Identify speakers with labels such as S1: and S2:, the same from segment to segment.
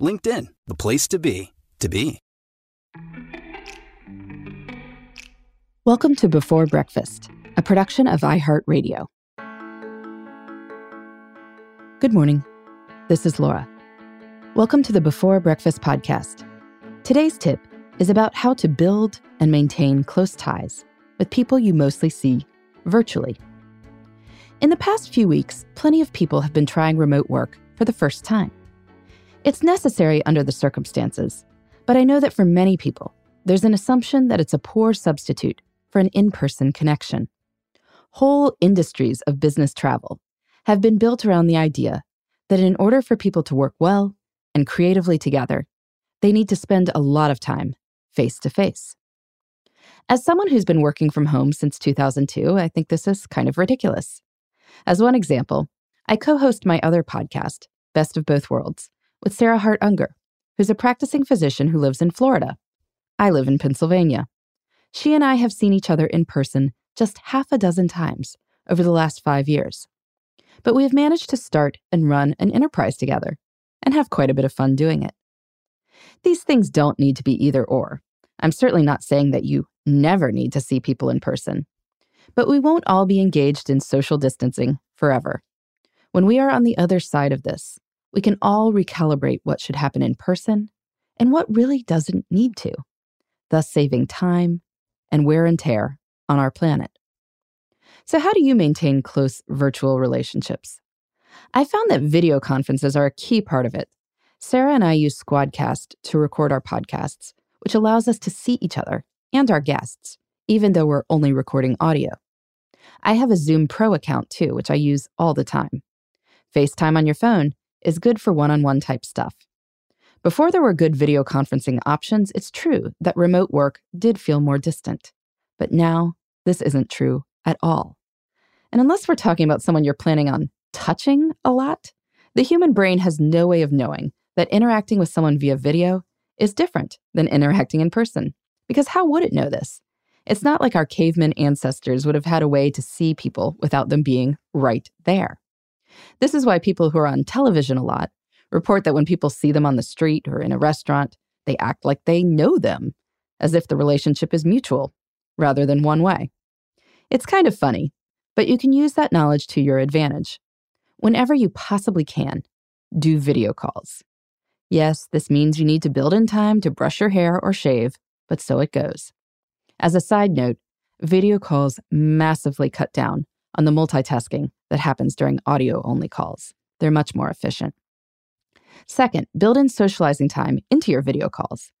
S1: LinkedIn, the place to be, to be.
S2: Welcome to Before Breakfast, a production of iHeartRadio. Good morning. This is Laura. Welcome to the Before Breakfast podcast. Today's tip is about how to build and maintain close ties with people you mostly see virtually. In the past few weeks, plenty of people have been trying remote work for the first time. It's necessary under the circumstances, but I know that for many people, there's an assumption that it's a poor substitute for an in person connection. Whole industries of business travel have been built around the idea that in order for people to work well and creatively together, they need to spend a lot of time face to face. As someone who's been working from home since 2002, I think this is kind of ridiculous. As one example, I co host my other podcast, Best of Both Worlds, with Sarah Hart Unger, who's a practicing physician who lives in Florida. I live in Pennsylvania. She and I have seen each other in person just half a dozen times over the last five years. But we have managed to start and run an enterprise together and have quite a bit of fun doing it. These things don't need to be either or. I'm certainly not saying that you never need to see people in person. But we won't all be engaged in social distancing forever. When we are on the other side of this, we can all recalibrate what should happen in person and what really doesn't need to, thus saving time and wear and tear on our planet. So, how do you maintain close virtual relationships? I found that video conferences are a key part of it. Sarah and I use Squadcast to record our podcasts, which allows us to see each other and our guests, even though we're only recording audio. I have a Zoom Pro account too, which I use all the time. FaceTime on your phone is good for one on one type stuff. Before there were good video conferencing options, it's true that remote work did feel more distant. But now, this isn't true at all. And unless we're talking about someone you're planning on touching a lot, the human brain has no way of knowing that interacting with someone via video is different than interacting in person. Because how would it know this? It's not like our caveman ancestors would have had a way to see people without them being right there. This is why people who are on television a lot report that when people see them on the street or in a restaurant, they act like they know them, as if the relationship is mutual rather than one way. It's kind of funny, but you can use that knowledge to your advantage. Whenever you possibly can, do video calls. Yes, this means you need to build in time to brush your hair or shave, but so it goes. As a side note, video calls massively cut down on the multitasking that happens during audio only calls. They're much more efficient. Second, build in socializing time into your video calls.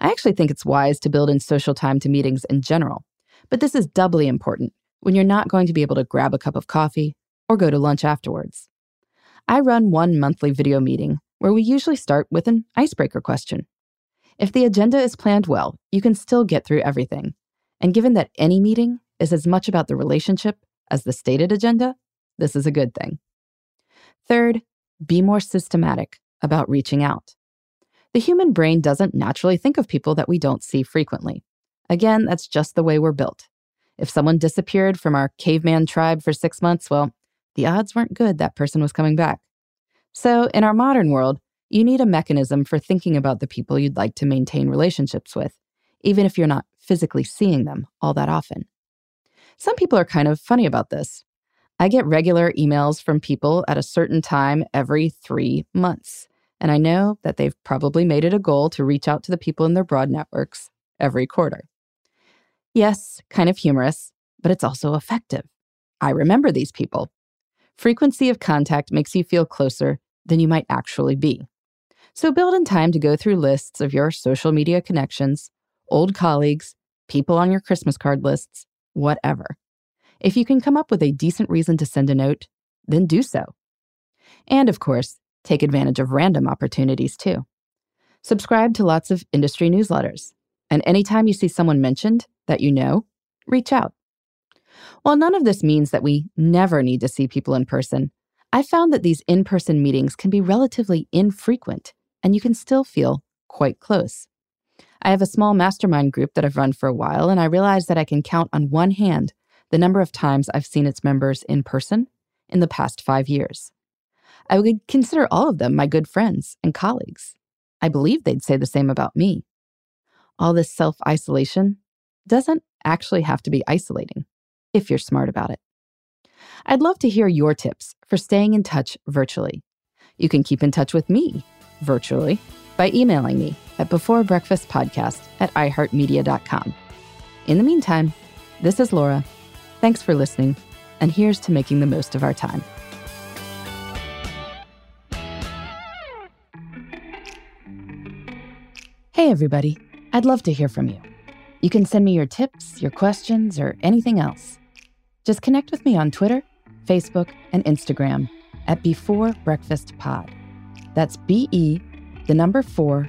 S2: I actually think it's wise to build in social time to meetings in general, but this is doubly important when you're not going to be able to grab a cup of coffee or go to lunch afterwards. I run one monthly video meeting where we usually start with an icebreaker question. If the agenda is planned well, you can still get through everything, and given that any meeting is as much about the relationship as the stated agenda, this is a good thing. Third, be more systematic about reaching out. The human brain doesn't naturally think of people that we don't see frequently. Again, that's just the way we're built. If someone disappeared from our caveman tribe for six months, well, the odds weren't good that person was coming back. So, in our modern world, you need a mechanism for thinking about the people you'd like to maintain relationships with, even if you're not physically seeing them all that often. Some people are kind of funny about this. I get regular emails from people at a certain time every three months. and I know that they've probably made it a goal to reach out to the people in their broad networks every quarter. Yes, kind of humorous, but it's also effective. I remember these people. Frequency of contact makes you feel closer than you might actually be. So build in time to go through lists of your social media connections, old colleagues, people on your Christmas card lists, whatever. If you can come up with a decent reason to send a note, then do so. And of course, take advantage of random opportunities too. Subscribe to lots of industry newsletters. And anytime you see someone mentioned that you know, reach out. While none of this means that we never need to see people in person, I found that these in person meetings can be relatively infrequent and you can still feel quite close. I have a small mastermind group that I've run for a while, and I realize that I can count on one hand the number of times I've seen its members in person in the past five years. I would consider all of them my good friends and colleagues. I believe they'd say the same about me. All this self isolation doesn't actually have to be isolating if you're smart about it. I'd love to hear your tips for staying in touch virtually. You can keep in touch with me virtually by emailing me at Before Breakfast Podcast at iheartmedia.com. In the meantime, this is Laura. Thanks for listening, and here's to making the most of our time. Hey, everybody. I'd love to hear from you. You can send me your tips, your questions, or anything else. Just connect with me on Twitter, Facebook, and Instagram at Before Breakfast Pod. That's B E, the number four,